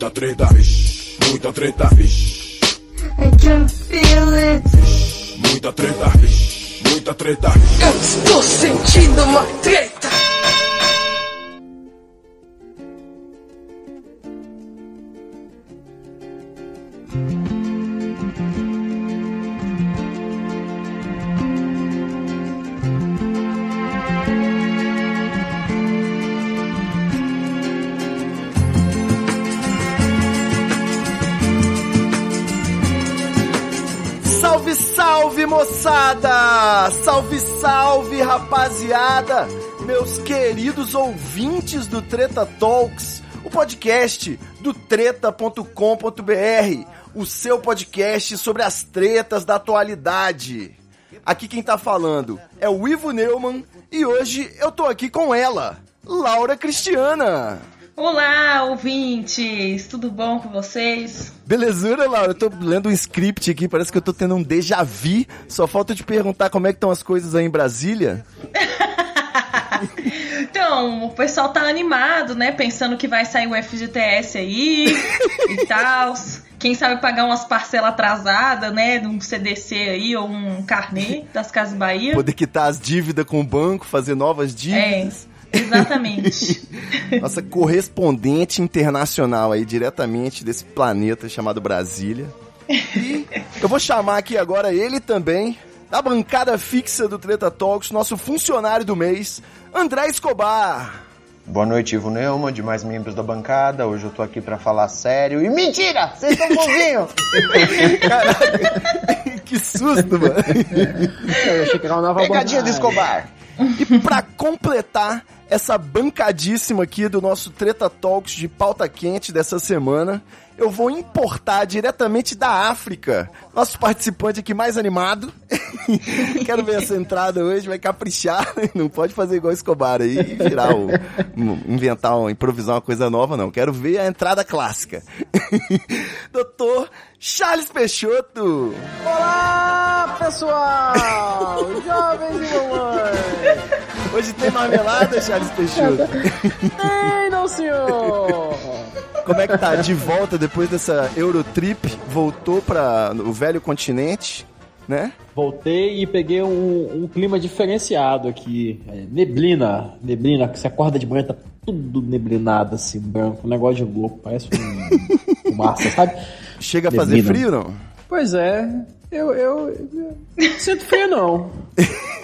Muita treta, vixe, muita treta, vixe. I can feel it. Muita treta, vixe, muita treta. Eu estou sentindo uma treta. Salve, salve, rapaziada! Meus queridos ouvintes do Treta Talks, o podcast do treta.com.br, o seu podcast sobre as tretas da atualidade. Aqui quem tá falando é o Ivo Neumann e hoje eu tô aqui com ela, Laura Cristiana. Olá, ouvintes! Tudo bom com vocês? Belezura, Laura? Eu tô lendo um script aqui, parece que eu tô tendo um déjà vu. Só falta te perguntar como é que estão as coisas aí em Brasília. Então, o pessoal tá animado, né? Pensando que vai sair o FGTS aí e tal. Quem sabe pagar umas parcelas atrasadas, né? De um CDC aí ou um carnê das Casas Bahia. Poder quitar as dívidas com o banco, fazer novas É, dívidas. Exatamente. Nossa correspondente internacional aí, diretamente desse planeta chamado Brasília. E eu vou chamar aqui agora ele também, da bancada fixa do Treta Talks, nosso funcionário do mês, André Escobar. Boa noite, Ivo Neumann, demais membros da bancada. Hoje eu tô aqui pra falar sério. E mentira! Vocês estão bonzinhos! Que susto, mano. Eu achei que era uma nova Pegadinha do abordagem. Escobar! E pra completar essa bancadíssima aqui do nosso Treta Talks de pauta quente dessa semana, eu vou importar diretamente da África nosso participante aqui mais animado. Quero ver essa entrada hoje, vai caprichar. Não pode fazer igual Escobar aí e virar o. inventar, um, improvisar uma coisa nova, não. Quero ver a entrada clássica. Doutor Charles Peixoto. Olá, pessoal! Jovens e mamães! Hoje tem marmelada, Charles Peixoto. Ei, não, senhor! Como é que tá? De volta depois dessa Eurotrip, voltou para o velho continente, né? Voltei e peguei um, um clima diferenciado aqui. É, neblina, neblina, que você acorda de manhã, tá tudo neblinado assim, branco, um negócio de louco, parece um fumaça, sabe? Chega a fazer Neblina. frio, não? Pois é, eu, eu, eu não sinto frio não.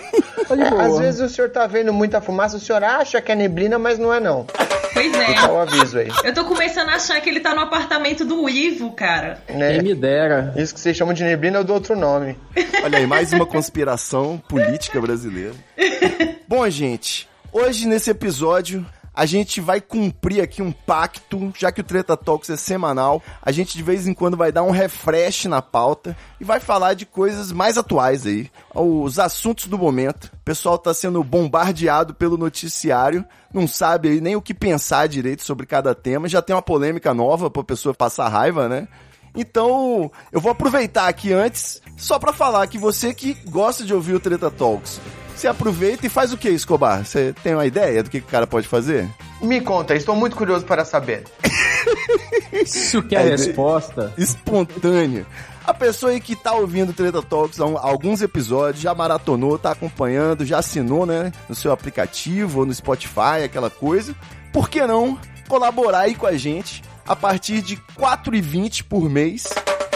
Tá de boa. Às vezes o senhor tá vendo muita fumaça, o senhor acha que é neblina, mas não é não. Pois Dá é. o aviso aí. Eu tô começando a achar que ele tá no apartamento do Ivo, cara. Né? Quem me dera. Isso que vocês chamam de neblina, eu dou outro nome. Olha aí, mais uma conspiração política brasileira. Bom, gente, hoje nesse episódio a gente vai cumprir aqui um pacto, já que o Treta Talks é semanal, a gente de vez em quando vai dar um refresh na pauta e vai falar de coisas mais atuais aí, os assuntos do momento. O pessoal tá sendo bombardeado pelo noticiário, não sabe aí nem o que pensar direito sobre cada tema, já tem uma polêmica nova pra pessoa passar raiva, né? Então, eu vou aproveitar aqui antes, só pra falar que você que gosta de ouvir o Treta Talks, você aproveita e faz o que, Escobar? Você tem uma ideia do que, que o cara pode fazer? Me conta, estou muito curioso para saber. Isso que é a É, resposta. Espontâneo. A pessoa aí que tá ouvindo o Treta Talks há alguns episódios, já maratonou, tá acompanhando, já assinou, né? No seu aplicativo ou no Spotify, aquela coisa. Por que não colaborar aí com a gente? A partir de R$ 4,20 por mês,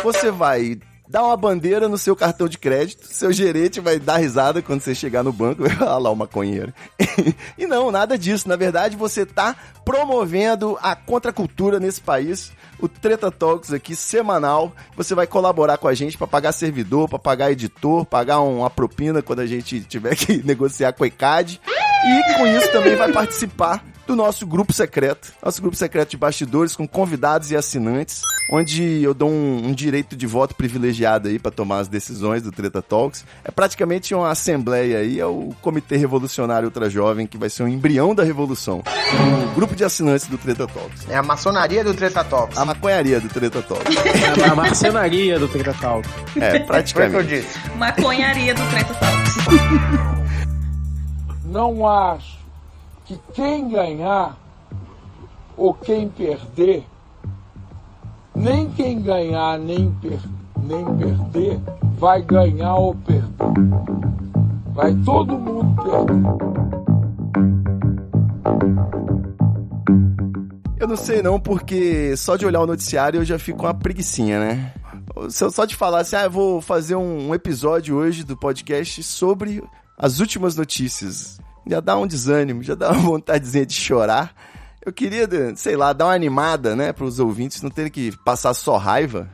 você vai dar uma bandeira no seu cartão de crédito, seu gerente vai dar risada quando você chegar no banco, olha lá o maconheiro. e não, nada disso. Na verdade, você tá promovendo a contracultura nesse país. O Treta Talks aqui, semanal. Você vai colaborar com a gente para pagar servidor, para pagar editor, pagar uma propina quando a gente tiver que negociar com a ECAD. E com isso também vai participar do nosso grupo secreto. Nosso grupo secreto de bastidores com convidados e assinantes, onde eu dou um, um direito de voto privilegiado aí para tomar as decisões do Treta Talks. É praticamente uma assembleia aí, é o Comitê Revolucionário Ultra Jovem, que vai ser um embrião da revolução. O grupo de assinantes do Treta Talks. É a maçonaria do Treta Talks. A maconharia do Treta Talks. É a marcenaria do Treta Talk. É, Foi o que eu praticamente. disse. Maconharia do Treta Talks. não acho que quem ganhar ou quem perder Nem quem ganhar nem, per nem perder vai ganhar ou perder. Vai todo mundo perder. Eu não sei não, porque só de olhar o noticiário eu já fico com uma preguiçinha, né? Se eu só falar assim, ah, eu vou fazer um episódio hoje do podcast sobre as últimas notícias. Já dá um desânimo, já dá uma vontadezinha de chorar. Eu queria, sei lá, dar uma animada, né, para os ouvintes não terem que passar só raiva.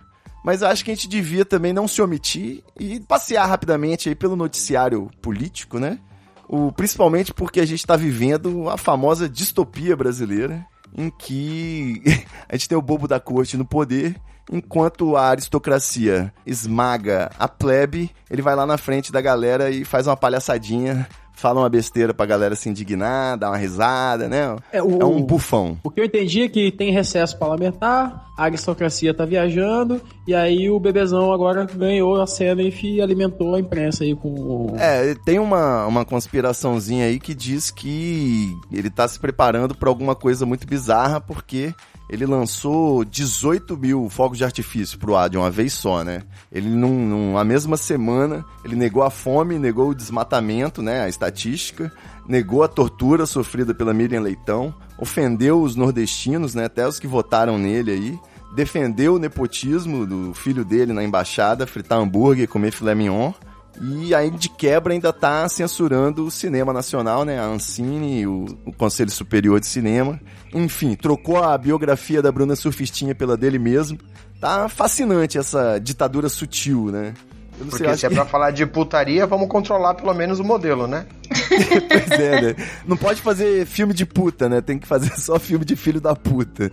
Mas eu acho que a gente devia também não se omitir e passear rapidamente aí pelo noticiário político, né? O, principalmente porque a gente está vivendo a famosa distopia brasileira, em que a gente tem o bobo da corte no poder, enquanto a aristocracia esmaga a plebe, ele vai lá na frente da galera e faz uma palhaçadinha, fala uma besteira pra galera se indignar, dá uma risada, né? É, o- é um bufão. O que eu entendi é que tem recesso parlamentar, a aristocracia tá viajando, e aí o bebezão agora ganhou a cena e alimentou a imprensa aí com. o- É, tem uma, uma conspiraçãozinha aí que diz que ele tá se preparando pra alguma coisa muito bizarra, porque ele lançou 18 mil fogos de artifício pro ar de uma vez só, né? Ele, num, numa mesma semana, ele negou a fome, negou o desmatamento, né? A estatística, negou a tortura sofrida pela Miriam Leitão, ofendeu os nordestinos, né? Até os que votaram nele aí. Defendeu o nepotismo do filho dele na embaixada, fritar hambúrguer, comer filé mignon. E aí, de quebra, ainda tá censurando o cinema nacional, né? A Ancine, o, o Conselho Superior de Cinema. Enfim, trocou a biografia da Bruna Surfistinha pela dele mesmo. Tá fascinante essa ditadura sutil, né? Eu não Porque sei, eu se é pra falar de putaria, vamos controlar pelo menos o modelo, né? pois é, né? Não pode fazer filme de puta, né? Tem que fazer só filme de filho da puta.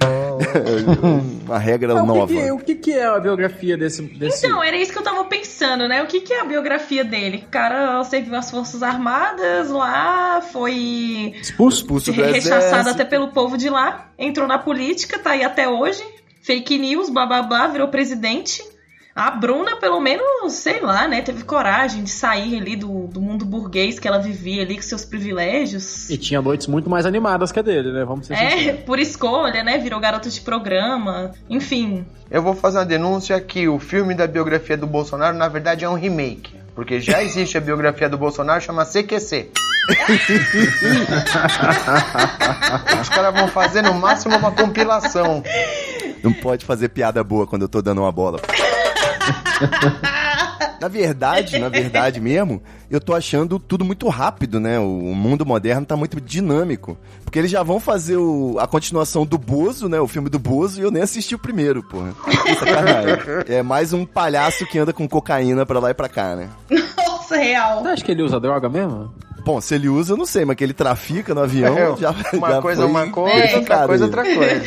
Uma regra Ah, o, nova. que que, o que que é a biografia desse. desse... Então, era isso que eu tava pensando, né? O que, que é a biografia dele? O cara serviu as Forças Armadas lá, foi Expulso? Expulso do rechaçado exército. até pelo povo de lá, entrou na política, tá aí até hoje. Fake news, blá blá blá, virou presidente. A Bruna, pelo menos, sei lá, né? Teve coragem de sair ali do, do mundo burguês que ela vivia ali com seus privilégios. E tinha noites muito mais animadas que a dele, né? Vamos ser É, sinceros. por escolha, né? Virou garota de programa. Enfim. Eu vou fazer uma denúncia que o filme da biografia do Bolsonaro, na verdade, é um remake. Porque já existe a biografia do Bolsonaro, chama CQC. Os caras vão fazer no máximo uma compilação. Não pode fazer piada boa quando eu tô dando uma bola. Na verdade, na verdade mesmo, eu tô achando tudo muito rápido, né? O mundo moderno tá muito dinâmico. Porque eles já vão fazer o- a continuação do Bozo, né? O filme do Bozo, e eu nem assisti o primeiro, porra. É mais um palhaço que anda com cocaína pra lá e pra cá, né? Nossa, real. Você acha que ele usa droga mesmo? Bom, se ele usa, eu não sei, mas que ele trafica no avião, É, já uma já coisa é uma coisa, outra verificado coisa é outra coisa.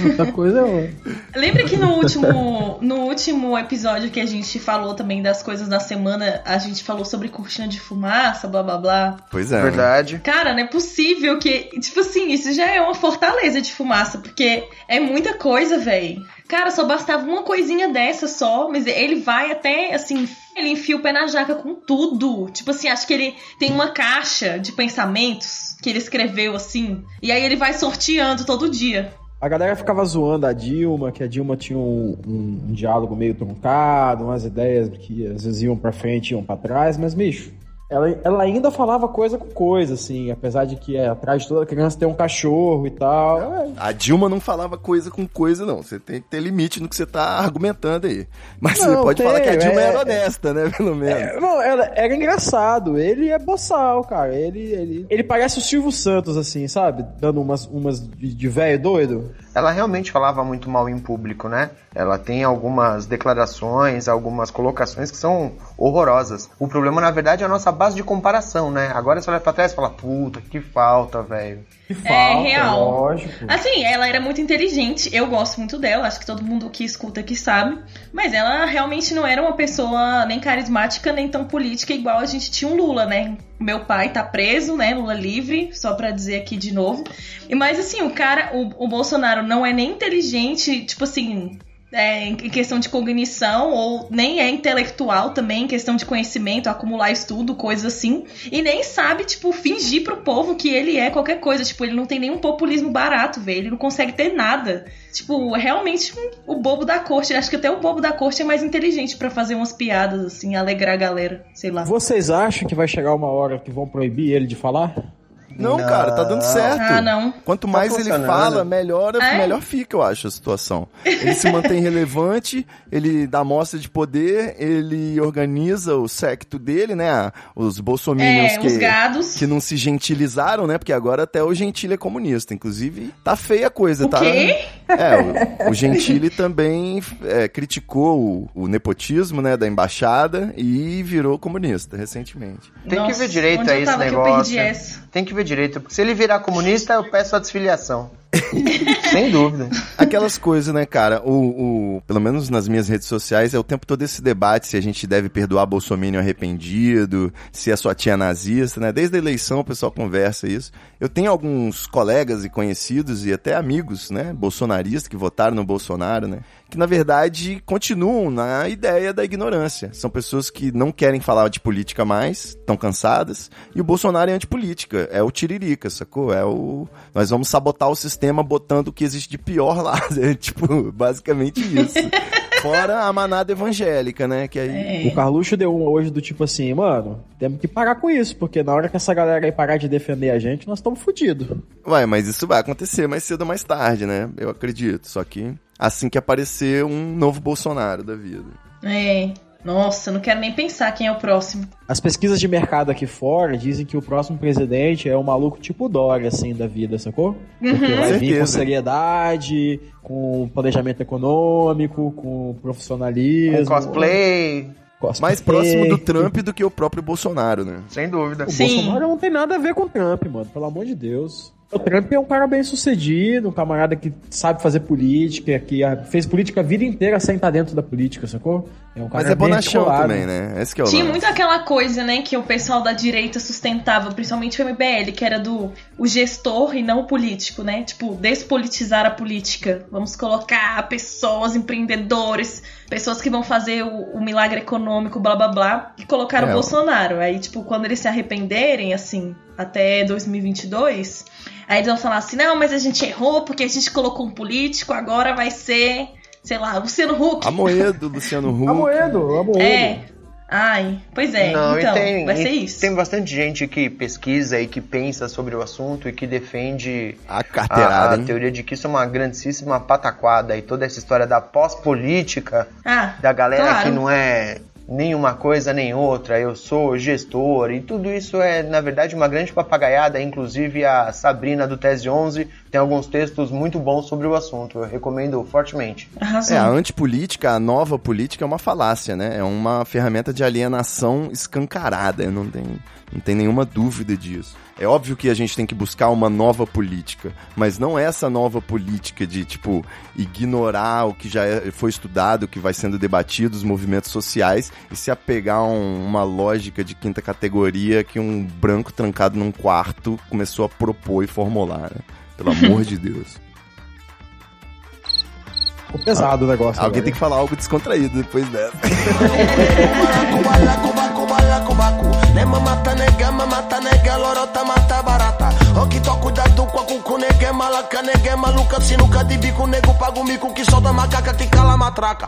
Muita coisa é. Lembra que no último, no último episódio que a gente falou também das coisas da semana, a gente falou sobre cortina de fumaça, blá blá blá. Pois é. né? Verdade. Cara, não é possível que. Tipo assim, isso já é uma fortaleza de fumaça, porque é muita coisa, véi. Cara, só bastava uma coisinha dessa só, mas ele vai até, assim, ele enfia o pé na jaca com tudo. Tipo assim, acho que ele tem uma caixa de pensamentos que ele escreveu assim, e aí ele vai sorteando todo dia. A galera ficava zoando a Dilma, que a Dilma tinha um, um- um diálogo meio truncado, umas ideias que às vezes iam pra frente, iam pra trás, mas, bicho, ela, ela ainda falava coisa com coisa, assim, apesar de que é, atrás de toda criança tem um cachorro e tal. É, A Dilma não falava coisa com coisa, não. Você tem que ter limite no que você tá argumentando aí. Mas você Não, pode tem, falar que a Dilma é- era honesta, né? Pelo menos. É, não, era, era engraçado. Ele é boçal, cara. Ele, ele, ele parece o Silvio Santos, assim, sabe? Dando umas, umas de, de velho doido. Ela realmente falava muito mal em público, né? Ela tem algumas declarações, algumas colocações que são horrorosas. O problema, na verdade, é a nossa base de comparação, né? Agora você olha pra trás e fala, puta, que falta, velho. Que É real. lógico. Assim, ela era muito inteligente, eu gosto muito dela, acho que todo mundo que escuta aqui sabe. Mas ela realmente não era uma pessoa nem carismática, nem tão política, igual a gente tinha um Lula, né? Meu pai tá preso, né? Lula livre, só pra dizer aqui de novo. E Mas assim, o cara, o, o Bolsonaro não é nem inteligente, tipo assim. É, em questão de cognição, ou nem é intelectual também, em questão de conhecimento, acumular estudo, coisas assim. E nem sabe, tipo, fingir pro povo que ele é qualquer coisa. Tipo, ele não tem nenhum populismo barato, velho. Ele não consegue ter nada. Tipo, realmente o bobo da corte. Acho que até o bobo da corte é mais inteligente para fazer umas piadas, assim, alegrar a galera. Sei lá. Vocês acham que vai chegar uma hora que vão proibir ele de falar? Não, cara, tá dando certo. Ah, não. Quanto mais ele funcionando. fala, melhor, É? melhor fica, eu acho, a situação. Ele se mantém relevante, ele dá mostra de poder, ele organiza o secto dele, né? Os bolsominions É, que, os que não se gentilizaram, né? Porque agora até o Gentili é comunista. Inclusive, tá feia a coisa, O tá? quê? É, o, o Gentili também é, criticou o, o nepotismo, né, da embaixada e virou comunista recentemente. Tem que Nossa, ver direito a esse que negócio. perdi essa? Tem que ver direito, porque se ele virar comunista, eu peço a desfiliação. Sem dúvida. Aquelas coisas, né, cara? O, o- pelo menos nas minhas redes sociais, é o tempo todo esse debate se a gente deve perdoar Bolsonaro arrependido, se a sua tia é nazista, né? Desde a eleição o pessoal conversa isso. Eu tenho alguns colegas e conhecidos e até amigos, né, bolsonaristas que votaram no Bolsonaro, né? Que na verdade continuam na ideia da ignorância. São pessoas que não querem falar de política mais, estão cansadas, e o Bolsonaro é antipolítica, é o tiririca, sacou? É o nós vamos sabotar o sistema botando o que existe de pior lá, é, tipo, basicamente isso. Fora a manada evangélica, né, que aí O Carluxo deu uma hoje do tipo assim, mano, temos que parar com isso, porque na hora que essa galera aí parar de defender a gente, nós estamos fodidos. Vai, mas isso vai acontecer mais cedo ou mais tarde, né? Eu acredito. Só que assim que aparecer um novo Bolsonaro da vida. É. Nossa, não quero nem pensar quem é o próximo. As pesquisas de mercado aqui fora dizem que o próximo presidente é um maluco tipo Dória, assim, da vida, sacou? Porque vai vir com seriedade, com planejamento econômico, com profissionalismo. Com cosplay, cosplay. Mais próximo do Trump do que o próprio Bolsonaro, né? sem dúvida. O Sim. Bolsonaro não tem nada a ver com o Trump, mano, pelo amor de Deus. O Trump é um cara bem sucedido, um camarada que sabe fazer política, que fez política a vida inteira sem estar dentro da política, sacou? É um cara Mas é bem bonachão também, né? Esse que é o Tinha lance. muito aquela coisa, né, que o pessoal da direita sustentava, principalmente o MBL, que era do o gestor e não o político, né? Tipo, despolitizar a política. Vamos colocar pessoas, empreendedores, pessoas que vão fazer o, o milagre econômico, blá blá blá, e colocaram É, o. Bolsonaro. Aí, tipo, quando eles se arrependerem, assim, até 2022, aí eles vão falar assim: não, mas a gente errou porque a gente colocou um político, agora vai ser, sei lá, Luciano Huck. Amoedo, Luciano Huck. Amoedo, Amoedo. É. Ai, pois é. Não, então, tem, vai ser isso. tem bastante gente que pesquisa e que pensa sobre o assunto e que defende A a, carteirada, a hein? teoria de que isso é uma grandíssima pataquada e toda essa história da pós-política, Ah, da galera claro. que não é nenhuma coisa nem outra, eu sou gestor, e tudo isso é, na verdade, uma grande papagaiada, inclusive a Sabrina do Tese 11 tem alguns textos muito bons sobre o assunto, eu recomendo fortemente. Arrasou. É, a antipolítica, a nova política é uma falácia, né? É uma ferramenta de alienação escancarada, não tem, não tem nenhuma dúvida disso. É óbvio que a gente tem que buscar uma nova política, mas não é essa nova política de, tipo, ignorar o que já é- foi estudado, o que vai sendo debatido, os movimentos sociais, e se apegar a um- uma lógica de quinta categoria que um branco trancado num quarto começou a propor e formular, né? Pelo amor de Deus. Ficou pesado o negócio. Alguém agora. tem que falar algo descontraído depois dessa.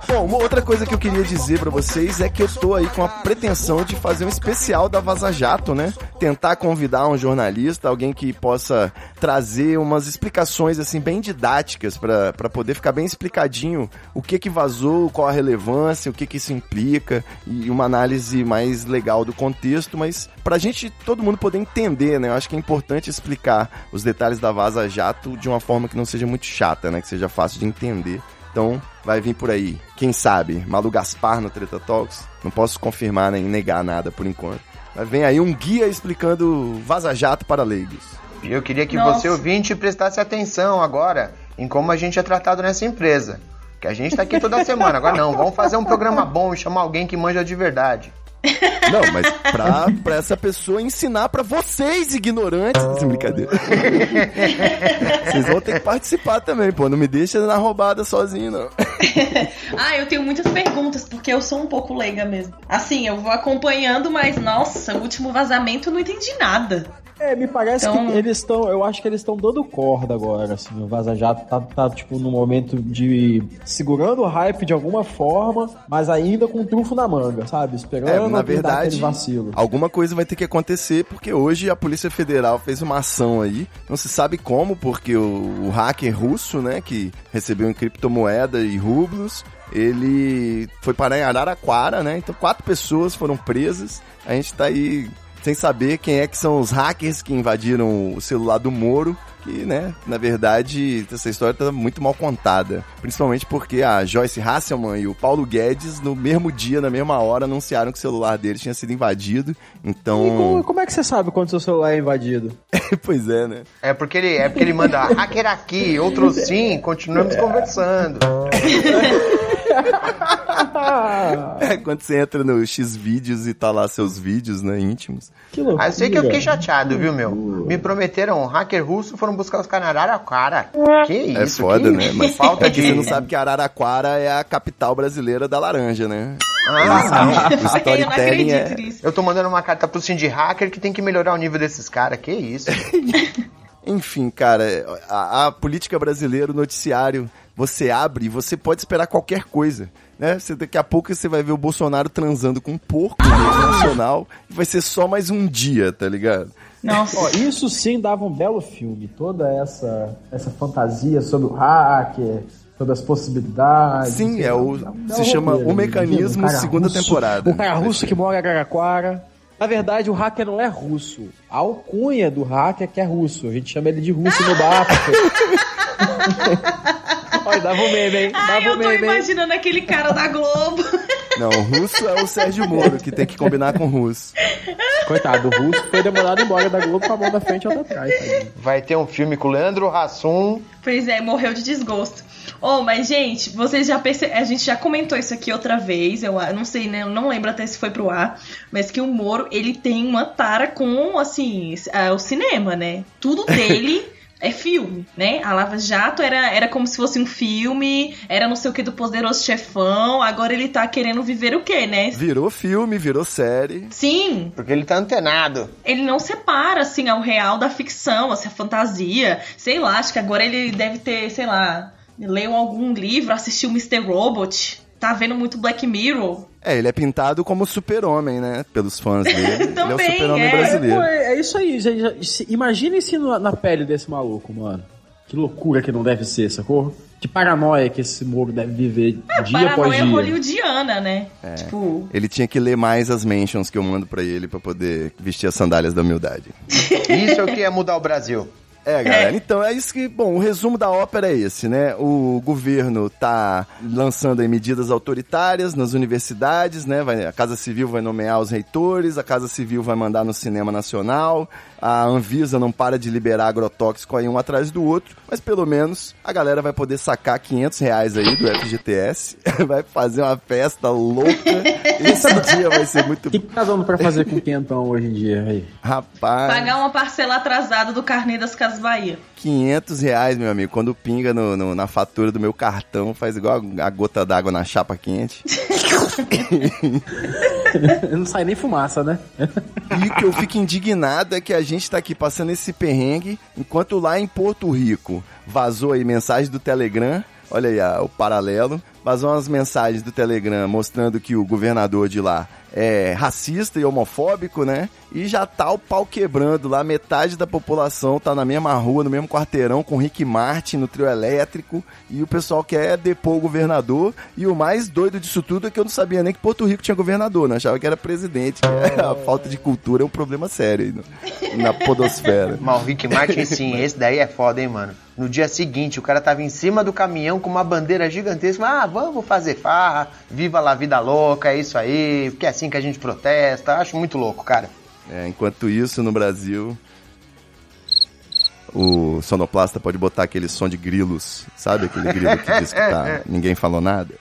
Bom, uma outra coisa que eu queria dizer pra vocês é que eu tô aí com a pretensão de fazer um especial da Vaza Jato, né? Tentar convidar um jornalista, alguém que possa trazer umas explicações assim bem didáticas pra poder ficar bem explicadinho o que que vazou, qual a relevância, o que que isso implica e uma análise mais legal do contexto, mas pra gente todo mundo poder entender, né? Eu acho que é importante explicar os detalhes da Vaza Jato de uma forma que não seja muito chata, né? Que seja fácil de entender. Então, vai vir por aí. Quem sabe? Malu Gaspar no Treta Talks? Não posso confirmar nem negar nada por enquanto. Mas vem aí um guia explicando Vaza Jato para leigos. E eu queria que Nossa. você ouvinte prestasse atenção agora em como a gente é tratado nessa empresa. Que a gente tá aqui toda semana. Agora não, vamos fazer um programa bom e chamar alguém que manja de verdade. Não, mas pra, pra essa pessoa ensinar pra vocês, ignorantes. Essa brincadeira. Vocês vão ter que participar também, pô. Não me deixa na roubada sozinho, não. ah, eu tenho muitas perguntas, porque eu sou um pouco leiga mesmo. Assim, eu vou acompanhando, mas nossa, o último vazamento eu não entendi nada. É, me parece Então- que eles estão. Eu acho que eles estão dando corda agora, assim. O Vaza Jato tá, tá, tipo, no momento de. segurando o hype de alguma forma, mas ainda com o trunfo na manga, sabe? Esperando É, na verdade, aquele vacilo. alguma coisa vai ter que acontecer, porque hoje a Polícia Federal fez uma ação aí, não se sabe como, porque o, o hacker russo, né, que recebeu em criptomoeda e rublos, ele foi parar em Araraquara, né, então quatro pessoas foram presas, a gente tá aí sem saber quem é que são os hackers que invadiram o celular do Moro, que, né, na verdade, essa história tá muito mal contada. Principalmente porque a Joyce Hasselman e o Paulo Guedes, no mesmo dia, na mesma hora, anunciaram que o celular deles tinha sido invadido. E como, Então. como é que você sabe quando seu celular é invadido? pois é, né? É porque ele, é porque ele manda hacker aqui, outro sim, continuamos conversando. É quando você entra no X vídeos e tá lá seus vídeos, né, íntimos. que loucura. Ah, eu sei que eu fiquei chateado, viu, meu? Me prometeram um hacker russo, foram buscar os caras na Araraquara. Que isso, É foda, que né? Mas falta é que de... você não sabe que Araraquara é a capital brasileira da laranja, né? Ah, O eu não storytelling acredito é. nisso. eu tô mandando uma carta pro Cindy Hacker que tem que melhorar o nível desses caras. Que isso? Enfim, cara, a, a política brasileira, o noticiário, você abre e você pode esperar qualquer coisa. Né? Você, daqui a pouco você vai ver o Bolsonaro transando com um porco na rede nacional e vai ser só mais um dia, tá ligado? Nossa. Ó, isso sim dava um belo filme. Toda essa, essa fantasia sobre o hacker, sobre as possibilidades. Sim, é o- um se belo chama roteiro, O Mecanismo, um cara segunda russo, temporada. Um cara russo que mora em Araraquara. Na verdade, o hacker não é russo. A alcunha do hacker que é russo. A gente chama ele de russo no bar. Olha, dava um meme, hein? Ai, Dava eu um tô meme, hein? imaginando aquele cara da Globo. Não, o russo é o Sérgio Moro, que tem que combinar com o russo. Coitado, o russo foi demorado embora da Globo com a mão da frente e outra atrás. tadinho. Vai ter um filme com o Leandro Hassum. Pois é, morreu de desgosto. Oh, mas gente, vocês já perceberam. A gente já comentou isso aqui outra vez. Eu não sei, né? Eu não lembro até se foi pro ar. Mas que o Moro, ele tem uma tara com, assim, ah, o cinema, né? Tudo dele. É filme, né? A Lava Jato era, era como se fosse um filme, era não sei o que do Poderoso Chefão, agora ele tá querendo viver o quê, né? Virou filme, virou série. Sim, Porque ele tá antenado. ele não separa, assim, o real da ficção, assim, a fantasia. Sei lá, acho que agora ele deve ter, sei lá, leu algum livro, assistiu Mr. Robot, tá vendo muito Black Mirror. É, ele é pintado como super-homem, né? Pelos fãs dele. ele é o Também, super-homem é. brasileiro. É, é isso aí, gente. Se- Imagine se na, pele desse maluco, mano. Que loucura que não deve ser, sacou? Que paranoia que esse Moro deve viver dia após Paranoia dia. hollywoodiana, né? Tipo, Ele tinha que ler mais as mentions que eu mando pra ele pra poder vestir as sandálias da humildade. Isso é o que ia mudar o Brasil. É, galera, então é isso que, bom, o resumo da ópera é esse, né? O governo tá lançando aí medidas autoritárias nas universidades, né? Vai, a Casa Civil vai nomear os reitores, a Casa Civil vai mandar no cinema nacional, a Anvisa não para de liberar agrotóxico aí um atrás do outro, mas pelo menos a galera vai poder sacar 500 reais aí do FGTS, vai fazer uma festa louca, esse dia vai ser muito... O que, que tá dando pra fazer com quentão hoje em dia aí? Rapaz... pagar uma parcela atrasada do carnê das Casas Bahia. 500 reais, meu amigo. Quando pinga no, no- na fatura do meu cartão, faz igual a, a gota d'água na chapa quente. não sai nem fumaça, né? E o que eu fico indignado é que a gente tá aqui passando esse perrengue, enquanto lá em Porto Rico vazou aí mensagem do Telegram. Olha aí o paralelo. Vazou umas mensagens do Telegram mostrando que o governador de lá é racista e homofóbico, né? E já tá o pau quebrando lá. Metade da população tá na mesma rua, no mesmo quarteirão, com Rick Martin no trio elétrico. E o pessoal quer depor o governador. E o mais doido disso tudo é que eu não sabia nem que Porto Rico tinha governador, né? Achava que era presidente. A falta de cultura é um problema sério aí na podosfera. Mas o Rick Martin, sim, esse daí é foda, hein, mano. No dia seguinte, o cara tava em cima do caminhão com uma bandeira gigantesca. Ah, vamos fazer farra, viva la vida louca, é isso aí, porque é assim que a gente protesta. Acho muito louco, cara. É, enquanto isso, no Brasil, o sonoplasta pode botar aquele som de grilos, sabe? Aquele grilo que diz que tá, ninguém falou nada.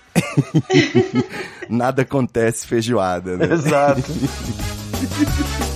nada acontece feijoada, né? Exato.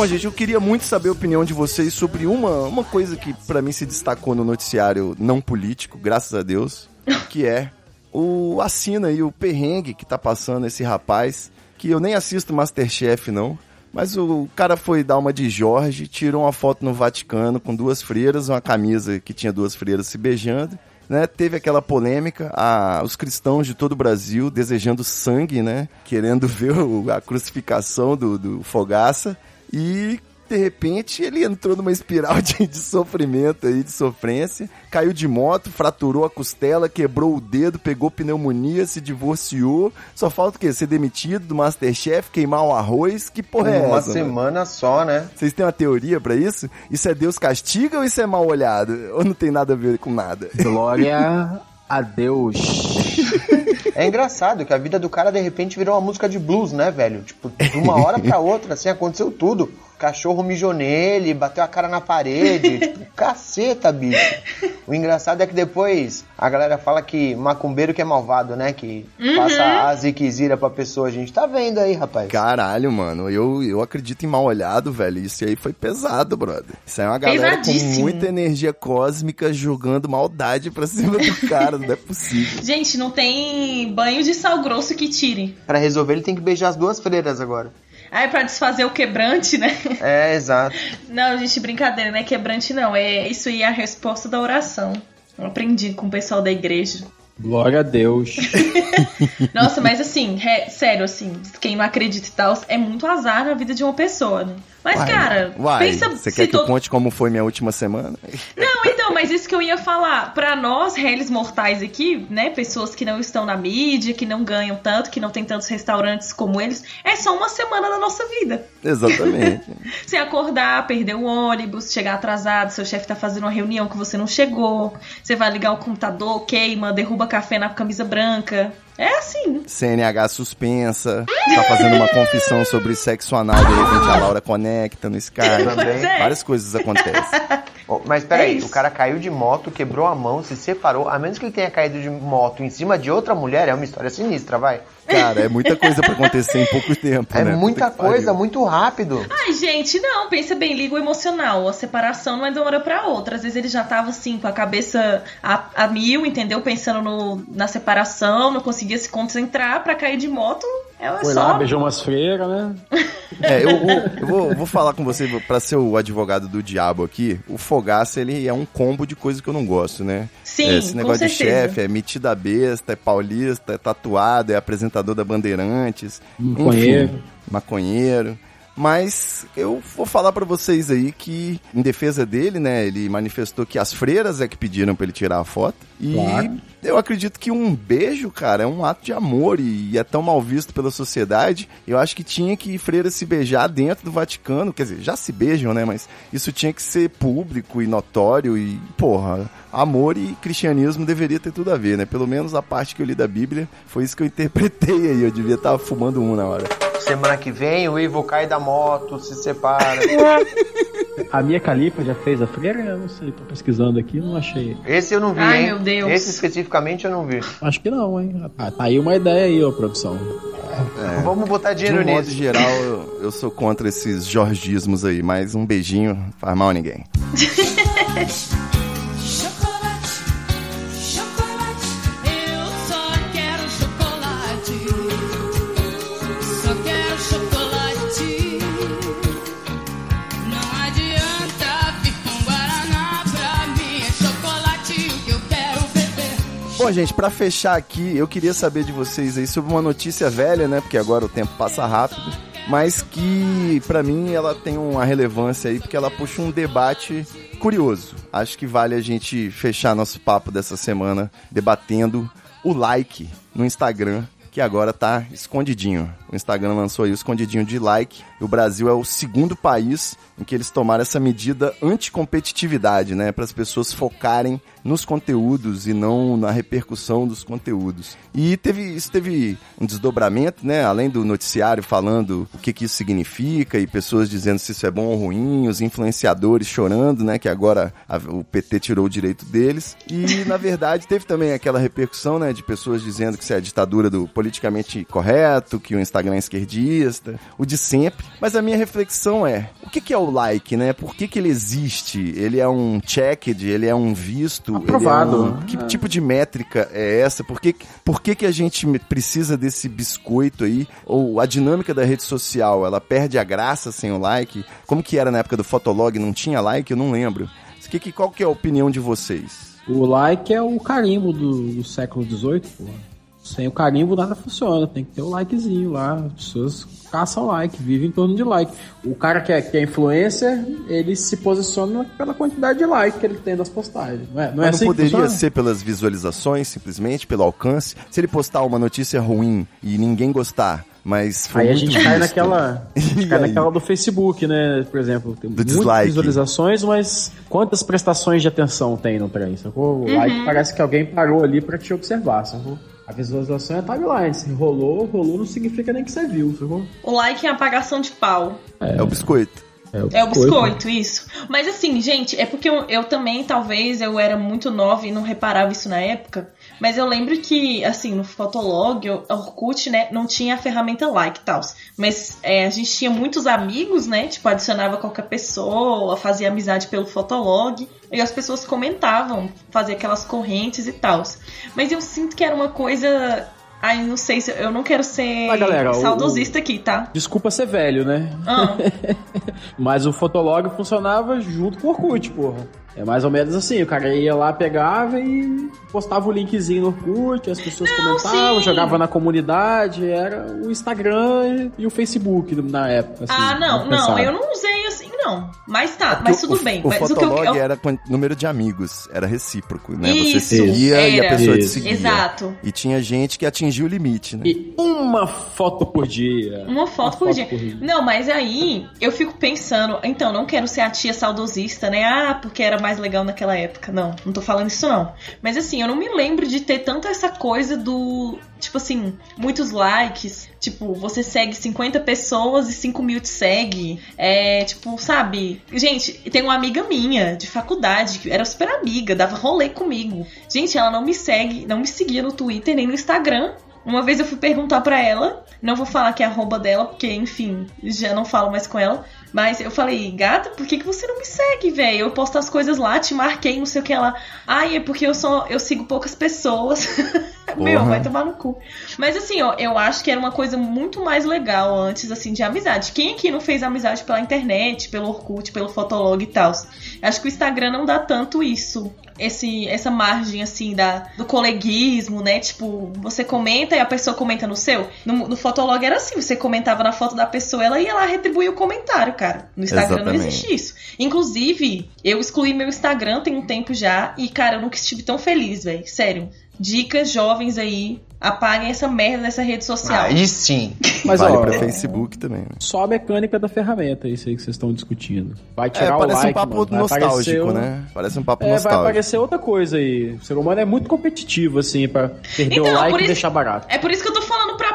Bom, gente, eu queria muito saber a opinião de vocês sobre uma, uma coisa que pra mim se destacou no noticiário não político, graças a Deus, que é o assina e o perrengue que tá passando esse rapaz, que eu nem assisto Masterchef não, mas o cara foi dar uma de Jorge, tirou uma foto no Vaticano com duas freiras, uma camisa que tinha duas freiras se beijando, né? Teve aquela polêmica, a, os cristãos de todo o Brasil desejando sangue, né? Querendo ver o- a crucificação do, do Fogaça. E de repente ele entrou numa espiral de, de sofrimento aí, de sofrência, caiu de moto, fraturou a costela, quebrou o dedo, pegou pneumonia, se divorciou. Só falta o quê? Ser demitido do Masterchef, queimar o arroz? Que porra é Uma essa? mano? semana só, né? Vocês têm uma teoria pra isso? Isso é Deus castiga ou isso é mal olhado? Ou não tem nada a ver com nada? Glória a Deus. É engraçado que a vida do cara de repente virou uma música de blues, né, velho? Tipo, de uma hora pra outra, assim, aconteceu tudo. Cachorro mijou nele, bateu a cara na parede, tipo, caceta, bicho. O engraçado é que depois a galera fala que macumbeiro que é malvado, né? Que passa a ziquezira pra pessoa. A gente tá vendo aí, rapaz. Caralho, mano, eu, eu acredito em mal olhado, velho. Isso aí foi pesado, brother. Isso aí é uma galera com Pesadíssimo. muita energia cósmica jogando maldade pra cima do cara, não é possível. Gente, não tem banho de sal grosso que tire. Pra resolver, ele tem que beijar as duas freiras agora. Ah, é pra desfazer o quebrante, né? É, exato. Não, gente, brincadeira, não é quebrante, não. É isso aí é a resposta da oração. Eu aprendi com o pessoal da igreja. Glória a Deus. Nossa, mas assim, é- sério, assim, quem não acredita e tal, é muito azar na vida de uma pessoa, né? Mas, Uai, cara, uai, pensa você quer que eu todo- conte como foi minha última semana? Não, então, mas isso que eu ia falar. Pra nós, réis mortais aqui, né? Pessoas que não estão na mídia, que não ganham tanto, que não tem tantos restaurantes como eles, é só uma semana da nossa vida. Exatamente. Você acordar, perder o ônibus, chegar atrasado, seu chefe tá fazendo uma reunião que você não chegou, você vai ligar o computador, queima, derruba café na camisa branca. É assim. CNH suspensa, tá fazendo uma confissão sobre sexo anal, de repente a Laura conecta no Skype. É. Várias coisas acontecem. Ó, Mas peraí, É o cara caiu de moto, quebrou a mão, se separou. A menos que ele tenha caído de moto em cima de outra mulher, é uma história sinistra, vai. Cara, é muita coisa pra acontecer em pouco tempo, É né? muita pariu. coisa, muito rápido. Ai, gente, não, pensa bem, liga o emocional. A separação não é de uma hora pra outra. Às vezes ele já tava assim, com a cabeça a, a mil, entendeu? Pensando no, na separação, não conseguia se concentrar pra cair de moto. É Foi só. lá, beijou umas freiras, né? É, eu, vou, eu vou, vou falar com você, pra ser o advogado do diabo aqui, o Fogaça, ele é um combo de coisas que eu não gosto, né? Sim, É, esse com negócio de chefe, é metida besta, é paulista, é tatuado, é apresentador da Bandeirantes. Maconheiro. Enfim, maconheiro. Mas eu vou falar pra vocês aí que, em defesa dele, né, ele manifestou que as freiras é que pediram pra ele tirar a foto. E Claro. eu acredito que um beijo, cara, é um ato de amor e é tão mal visto pela sociedade. Eu acho que tinha que freiras se beijar dentro do Vaticano. Quer dizer, já se beijam, né? Mas isso tinha que ser público e notório e, porra, amor e cristianismo deveria ter tudo a ver, né? Pelo menos a parte que eu li da Bíblia foi isso que eu interpretei aí. Eu devia estar fumando um na hora. Semana que vem o Ivo cai da moto, se separa. A Mia Califa já fez a freira? Eu não sei, tô pesquisando aqui, não achei. Esse eu não vi, Ai, hein? meu Deus. Esse especificamente eu não vi. Acho que não, hein? Ah, tá aí uma ideia aí, ó, produção. Vamos botar De dinheiro um modo nisso. geral, eu, eu sou contra esses jorgismos aí, mas um beijinho faz mal a ninguém. Bom, gente, pra fechar aqui, eu queria saber de vocês aí sobre uma notícia velha, né? Porque agora o tempo passa rápido, mas que pra mim ela tem uma relevância aí porque ela puxa um debate curioso. Acho que vale a gente fechar nosso papo dessa semana debatendo o like no Instagram. Que agora tá escondidinho. O Instagram lançou aí o escondidinho de like. O Brasil é o segundo país em que eles tomaram essa medida anticompetitividade, né? Para as pessoas focarem nos conteúdos e não na repercussão dos conteúdos. E teve isso teve um desdobramento, né? Além do noticiário falando o que, que isso significa e pessoas dizendo se isso é bom ou ruim, os influenciadores chorando, né? Que agora a- o PT tirou o direito deles. E na verdade teve também aquela repercussão, né? De pessoas dizendo que isso é a ditadura do politicamente correto, que o Instagram é esquerdista, o de sempre. Mas a minha reflexão é, o que, que é o like, né? Por que, que ele existe? Ele é um checked, ele é um visto, Aprovado. ele é um- que É. tipo de métrica é essa? Por que, por que, que a gente precisa desse biscoito aí? Ou a dinâmica da rede social, ela perde a graça sem o like? Como que era na época do Fotolog? Não tinha like? Eu não lembro. Que, que, qual que é a opinião de vocês? O like é o carimbo do, do século XVIII, porra. Sem o carimbo nada funciona, tem que ter o likezinho lá. As pessoas caçam like, vivem em torno de like. O cara que é, que é influencer, ele se posiciona pela quantidade de like que ele tem das postagens. Não é, não é Mas assim não poderia ser pelas visualizações, simplesmente, pelo alcance? Se ele postar uma notícia ruim e ninguém gostar, mas foi Aí a gente cai naquela, a gente cai naquela do Facebook, né? Por exemplo, tem muitas dislike. visualizações, mas quantas prestações de atenção tem no trem, sacou? O Uhum. like parece que alguém parou ali pra te observar, sacou? A visualização é timeline, se rolou, rolou não significa nem que você viu, sacou? O like é apagação de pau. É o biscoito. É o biscoito, isso. Mas assim, gente, é porque eu, eu também, talvez, eu era muito nova e não reparava isso na época. Mas eu lembro que, assim, no Fotolog, o Orkut, né, não tinha a ferramenta like e tal. Mas é, a gente tinha muitos amigos, né? Tipo, adicionava qualquer pessoa, fazia amizade pelo Fotolog. E as pessoas comentavam, fazia aquelas correntes e tal. Mas eu sinto que era uma coisa. Ai, não sei se. Eu não quero ser Ah, galera, o- saudosista aqui, tá? Desculpa ser velho, né? Ah. Mas o Fotolog funcionava junto com o Orkut, porra. É mais ou menos assim, o cara ia lá, pegava e postava o linkzinho no Orkut, as pessoas comentavam, sim. jogava na comunidade, era o Instagram e o Facebook na época. assim, ah, não, vamos não, eu não usei assim, não. Mas tá, Porque mas tudo o, bem. O mas o que eu, Fotolog eu, era com número de amigos, era recíproco, né? Isso, Você seguia e a era. pessoa te Isso. seguia. Exato. E tinha gente que atingia o limite, né? E uma foto por dia. Uma foto, por, dia. Não, mas aí eu fico pensando, então, não quero ser a tia saudosista, né? Ah, porque era mais legal naquela época. Não, não tô falando isso não. Mas assim, eu não me lembro de ter tanto essa coisa do. Tipo assim, muitos likes. Tipo, você segue 50 pessoas e 5 mil te segue. É, tipo, sabe? Gente, tem uma amiga minha de faculdade, que era super amiga, dava rolê comigo. Gente, ela não me segue, não me seguia no Twitter nem no Instagram. Uma vez eu fui perguntar pra ela, não vou falar que é dela, porque, enfim, já não falo mais com ela. Mas eu falei, gata, por que, que você não me segue, velho? Eu posto as coisas lá, te marquei, não sei o que lá. Ai, é porque eu só eu sigo poucas pessoas. Meu, vai tomar no cu. Mas assim, ó, eu acho que era uma coisa muito mais legal antes, assim, de amizade. Quem aqui não fez amizade pela internet, pelo Orkut, pelo Fotolog e tal? Acho que o Instagram não dá tanto isso. Esse, essa margem, assim, da, do coleguismo, né? Tipo, você comenta e a pessoa comenta no seu. No, no Fotolog era assim, você comentava na foto da pessoa, ela ia lá retribuir o comentário, cara. No Instagram não Exatamente. existe isso. Inclusive, eu excluí meu Instagram tem um tempo já e, cara, eu nunca estive tão feliz, velho. Sério. Dicas jovens aí, apaguem essa merda dessa rede social. Aí sim. Mas vale ó, pra Facebook também, né? só a mecânica da ferramenta, isso aí que vocês estão discutindo. Vai É, tirar o parece like, um papo mano, vai nostálgico, aparecer um- né? Parece um papo É, vai nostálgico. aparecer outra coisa aí. O ser humano é muito competitivo, assim, pra perder Então, o like por e isso- deixar barato. É por isso que eu tô falando pra.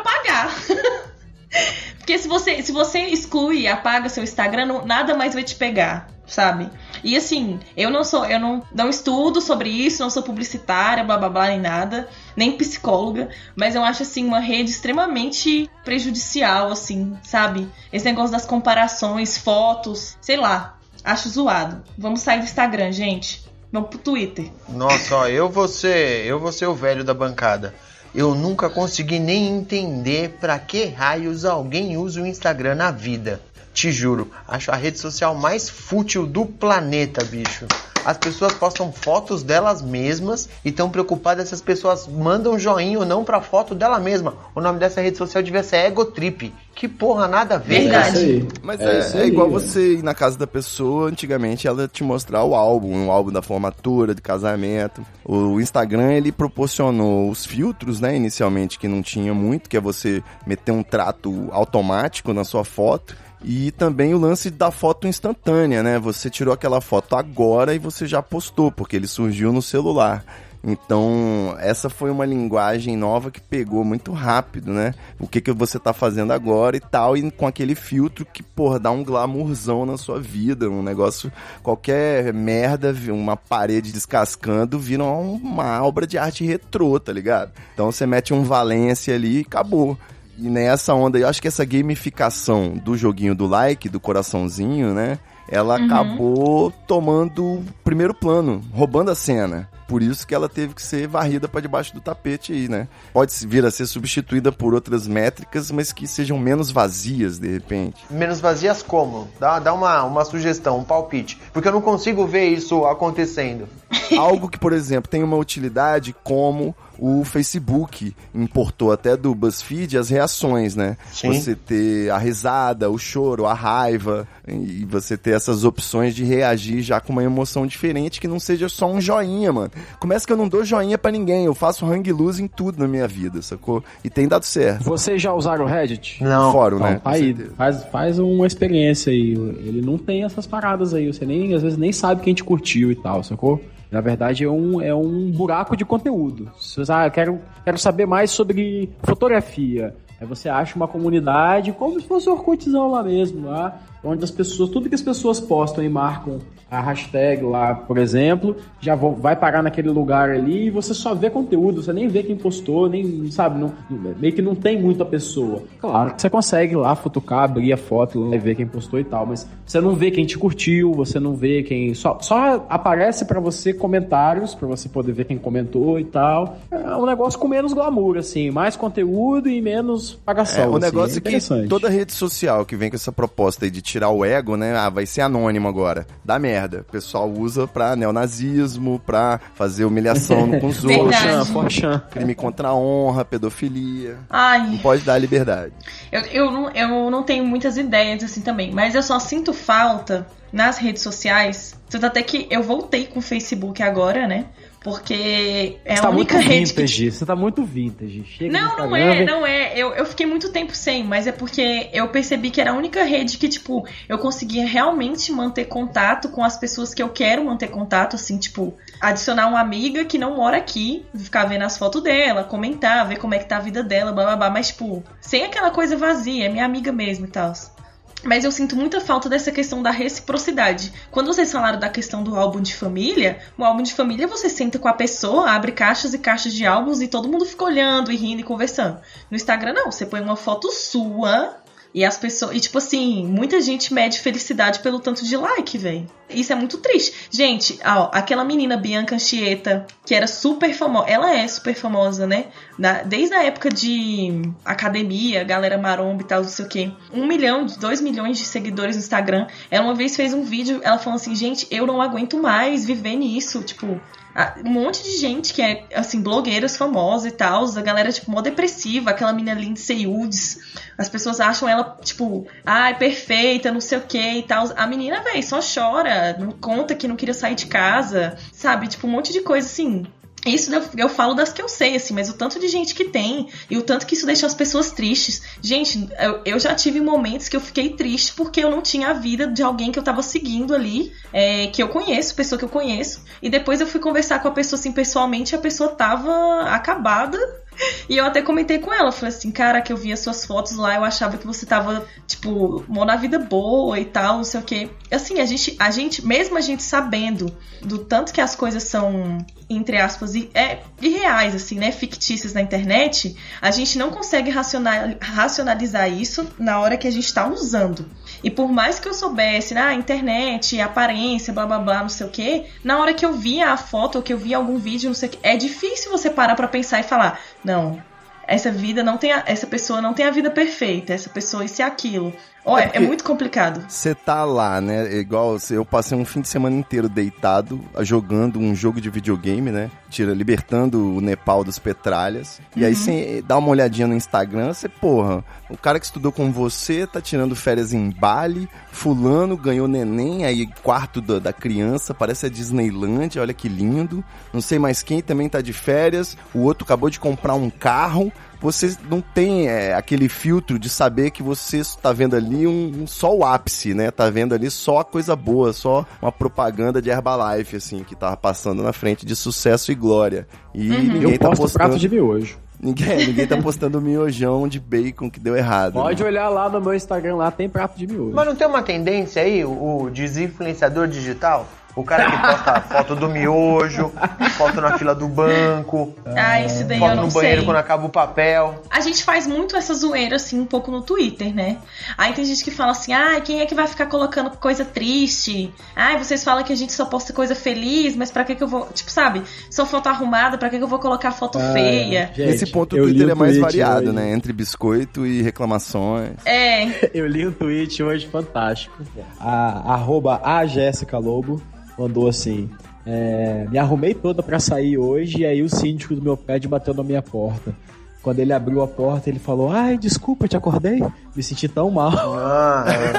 Porque se você, se você exclui e apaga seu Instagram, não- nada mais vai te pegar, sabe? E assim, eu não sou, eu não, não estudo sobre isso, não sou publicitária, blá blá blá, nem nada, nem psicóloga, mas eu acho assim uma rede extremamente prejudicial, assim, sabe? Esse negócio das comparações, fotos, sei lá, acho zoado. Vamos sair do Instagram, gente. Vamos pro Twitter. Nossa, ó, eu vou ser, eu vou ser o velho da bancada. Eu nunca consegui nem entender pra que raios alguém usa o Instagram na vida. Te juro, acho a rede social mais fútil do planeta, bicho. As pessoas postam fotos delas mesmas e estão preocupadas se as pessoas mandam joinha ou não pra foto dela mesma. O nome dessa rede social devia ser Egotrip. Que porra, nada a ver. Verdade. É isso aí. Mas É é, isso é igual você ir na casa da pessoa, antigamente ela te mostrar o álbum, um álbum da formatura, de casamento. O Instagram, ele proporcionou os filtros, né, inicialmente, que não tinha muito, que é você meter um trato automático na sua foto. E também o lance da foto instantânea, né? Você tirou aquela foto agora e você já postou, porque ele surgiu no celular. Então, essa foi uma linguagem nova que pegou muito rápido, né? O que, que você tá fazendo agora e tal, e com aquele filtro que, porra, dá um glamourzão na sua vida, um negócio, qualquer merda, uma parede descascando, vira uma obra de arte retrô, tá ligado? Então você mete um Valência ali e acabou. E nessa onda, eu acho que essa gamificação do joguinho do like, do coraçãozinho, né? Ela Uhum. acabou tomando primeiro plano, roubando a cena. Por isso que ela teve que ser varrida para debaixo do tapete aí, né? Pode vir a ser substituída por outras métricas, mas que sejam menos vazias, de repente. Menos vazias como? Dá, dá uma, uma sugestão, um palpite. Porque eu não consigo ver isso acontecendo. Algo que, por exemplo, tem uma utilidade como o Facebook importou até do BuzzFeed as reações, né? Sim. Você ter a risada, o choro, a raiva, e você ter essas opções de reagir já com uma emoção diferente que não seja só um joinha, mano. Começa que eu não dou joinha pra ninguém, eu faço hang loose em tudo na minha vida, sacou? E tem dado certo. Vocês já usaram o Reddit? Não. Fórum, né? tá aí, faz, faz uma experiência aí. Ele não tem essas paradas aí. Você nem, às vezes, nem sabe quem te curtiu e tal, sacou? Na verdade, é um, é um buraco de conteúdo. Se você, ah, quero, quero saber mais sobre fotografia. Aí você acha uma comunidade como se fosse o Orkutzão lá mesmo, lá, onde as pessoas, tudo que as pessoas postam e marcam a hashtag lá, por exemplo, já vai parar naquele lugar ali e você só vê conteúdo, você nem vê quem postou, nem sabe, não, meio que não tem muito a pessoa. Claro que você consegue lá futucar, abrir a foto e ver quem postou e tal, mas você não vê quem te curtiu, você não vê quem. Só, só aparece pra você comentários, pra você poder ver quem comentou e tal. É um negócio com menos glamour, assim, mais conteúdo e menos pagação. É, o assim, negócio é é que interessante. toda rede social que vem com essa proposta aí de tirar o ego, né? Ah, vai ser anônimo agora. Dá merda. O pessoal usa pra neonazismo, pra fazer humilhação no com os outros. Crime contra a honra, pedofilia. Não Ai, pode dar liberdade. eu, eu, não, eu não tenho muitas ideias assim também, mas eu só sinto falta nas redes sociais. Tanto até que eu voltei com o Facebook agora, né? Porque é Você a tá muito única rede que vintage, você tá muito vintage. Chega Não, não é, vem- não é. Eu, eu fiquei muito tempo sem, mas é porque eu percebi que era a única rede que, tipo, eu conseguia realmente manter contato com as pessoas que eu quero manter contato, assim, tipo, adicionar uma amiga que não mora aqui, ficar vendo as fotos dela, comentar, ver como é que tá a vida dela, blá blá blá, mas, tipo, sem aquela coisa vazia, é minha amiga mesmo e tal. Mas eu sinto muita falta dessa questão da reciprocidade. Quando vocês falaram da questão do álbum de família, o álbum de família você senta com a pessoa, abre caixas e caixas de álbuns e todo mundo fica olhando e rindo e conversando. No Instagram não, você põe uma foto sua e as pessoas. E tipo assim, muita gente mede felicidade pelo tanto de like, velho. Isso é muito triste. Gente, ó, aquela menina Bianca Anchieta, que era super famosa. Ela é super famosa, né? Na- desde a época de academia, galera maromba e tal, não sei o quê. Um milhão, dois milhões de seguidores no Instagram. Ela uma vez fez um vídeo, ela falou assim, gente, eu não aguento mais viver nisso. Tipo, um monte de gente que é, assim, blogueiras famosas e tal, a galera, tipo, mó depressiva, aquela menina Lindsay Woods, as pessoas acham ela, tipo, ai, perfeita, não sei o que e tal. A menina, véi, só chora, não conta que não queria sair de casa, sabe? Tipo, um monte de coisa assim. Isso eu, eu falo das que eu sei, assim, mas o tanto de gente que tem e o tanto que isso deixa as pessoas tristes. Gente, eu, eu já tive momentos que eu fiquei triste porque eu não tinha a vida de alguém que eu tava seguindo ali, é, que eu conheço, pessoa que eu conheço. E depois eu fui conversar com a pessoa assim pessoalmente e a pessoa tava acabada. E eu até comentei com ela, falei assim, cara, que eu vi as suas fotos lá, eu achava que você tava, tipo, mó na vida boa e tal, não sei o quê. Assim, a gente, a gente, mesmo a gente sabendo do tanto que as coisas são, entre aspas, i- é, irreais, assim, né, fictícias na internet, a gente não consegue racional, racionalizar isso na hora que a gente tá usando. E por mais que eu soubesse, na internet, aparência, blá blá blá, não sei o quê, na hora que eu via a foto ou que eu via algum vídeo, não sei o é difícil você parar pra pensar e falar, não, essa vida não tem a, essa pessoa não tem a vida perfeita, essa pessoa isso e aquilo. Olha, é, porque- muito complicado. Você tá lá, né? É Igual eu passei um fim de semana inteiro deitado, jogando um jogo de videogame, né? Tira, libertando o Nepal dos petralhas. E aí você dá uma olhadinha no Instagram, você, porra, o cara que estudou com você tá tirando férias em Bali, fulano ganhou neném, aí quarto da, da criança, parece a Disneylandia, olha que lindo. Não sei mais quem também tá de férias, o outro acabou de comprar um carro, você não tem é, aquele filtro de saber que você está vendo ali um, um- só o ápice, né? Tá vendo ali só a coisa boa, só uma propaganda de Herbalife, assim, que tava passando na frente de sucesso e glória. E ninguém Eu tá posto postando. prato de miojo. Ninguém, ninguém tá postando miojão de bacon que deu errado. Pode né? olhar lá no meu Instagram, lá tem prato de miojo. Mas não tem uma tendência aí, o desinfluenciador digital? O cara que posta foto do miojo, foto na fila do banco, Ah, esse daí foto eu não no banheiro sei. quando acaba o papel. A gente faz muito essa zoeira, assim, um pouco no Twitter, né? Aí tem gente que fala assim, ah, quem é que vai ficar colocando coisa triste? Ai, vocês falam que a gente só posta coisa feliz, mas pra que que eu vou... Tipo, sabe? Só foto arrumada, pra que que eu vou colocar foto Ah, feia? gente, Nesse ponto o eu li Twitter é mais tweet variado, hoje. né? Entre biscoito e reclamações. É, Eu li um tweet hoje fantástico. A, arroba a Jéssica Lobo mandou assim: é, Me arrumei toda pra sair hoje e aí o síndico do meu prédio bateu na minha porta. Quando ele abriu a porta, ele falou: Ai, desculpa, te acordei? Me senti tão mal. Ah, é.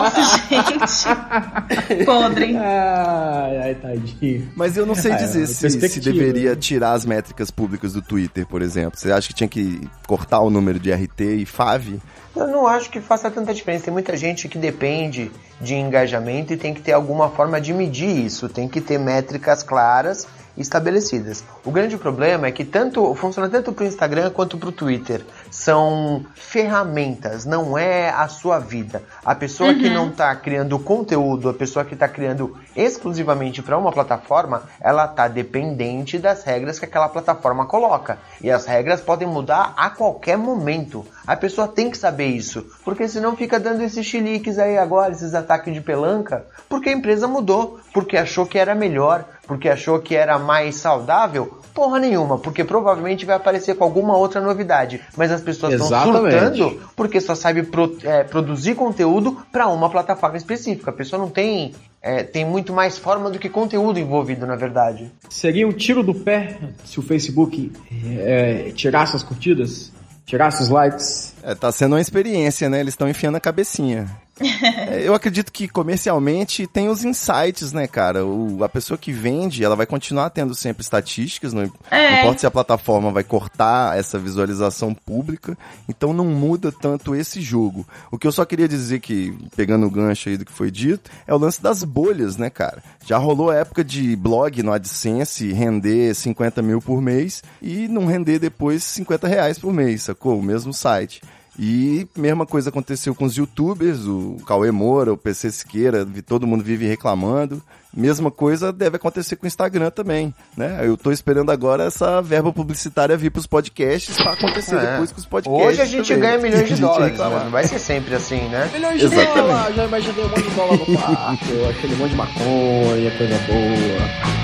nossa, gente. Podre. Ai, ai, tadinho. Mas eu não sei dizer é, se, se deveria né? tirar as métricas públicas do Twitter, por exemplo. Você acha que tinha que cortar o número de RT e FAV? Eu não acho que faça tanta diferença. Tem muita gente que depende de engajamento e tem que ter alguma forma de medir isso. Tem que ter métricas claras e estabelecidas. O grande problema é que tanto funciona tanto para o Instagram quanto para o Twitter. São ferramentas, não é a sua vida. A pessoa que não está criando conteúdo, a pessoa que está criando exclusivamente para uma plataforma, ela está dependente das regras que aquela plataforma coloca. E as regras podem mudar a qualquer momento. A pessoa tem que saber isso, porque senão fica dando esses chiliques aí agora, esses ataques de pelanca, porque a empresa mudou, porque achou que era melhor, porque achou que era mais saudável. Porra nenhuma, porque provavelmente vai aparecer com alguma outra novidade. Mas as pessoas estão surtando porque só sabe pro- é, produzir conteúdo para uma plataforma específica. A pessoa não tem, é, tem muito mais forma do que conteúdo envolvido, na verdade. Seria um tiro do pé se o Facebook é, tirasse as curtidas? Tirasse os likes? É, tá sendo uma experiência, né? Eles estão enfiando a cabecinha. Eu acredito que comercialmente tem os insights, né, cara? O, a pessoa que vende, ela vai continuar tendo sempre estatísticas, não, É. não importa se a plataforma vai cortar essa visualização pública, então não muda tanto esse jogo. O que eu só queria dizer que, pegando o gancho aí do que foi dito, é o lance das bolhas, né, cara? Já rolou a época de blog no AdSense render 50 mil por mês e não render depois 50 reais por mês, sacou? O mesmo site. E mesma coisa aconteceu com os youtubers, o Cauê Moura, o PC Siqueira, todo mundo vive reclamando. Mesma coisa deve acontecer com o Instagram também, né? Eu tô esperando agora essa verba publicitária vir pros podcasts pra acontecer É. depois com os podcasts. Hoje a gente também. ganha milhões de dólares, né? não vai ser sempre assim, né? Milhões de Exatamente. dólares, já imaginei um monte de dólar no quarto, aquele monte de maconha, coisa boa.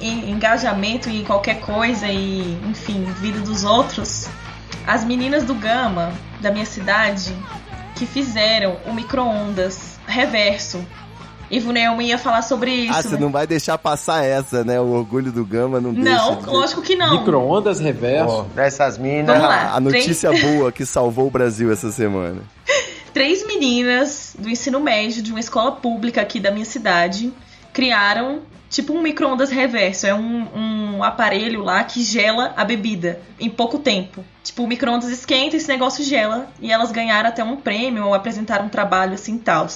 Em, engajamento e em qualquer coisa e, enfim, vida dos outros, as meninas do Gama, da minha cidade, que fizeram o micro-ondas reverso. E Vunelma ia falar sobre isso. Ah, você né? não vai deixar passar essa, né? O orgulho do Gama não, deixa. Não, de- lógico que não. Micro-ondas reverso. Essas minas. Vamos lá. A notícia boa que salvou o Brasil essa semana. Três meninas do ensino médio de uma escola pública aqui da minha cidade criaram tipo um micro-ondas reverso. É um, um aparelho lá que gela a bebida em pouco tempo. Tipo, o micro-ondas esquenta e esse negócio gela. E elas ganharam até um prêmio ou apresentaram um trabalho assim tal.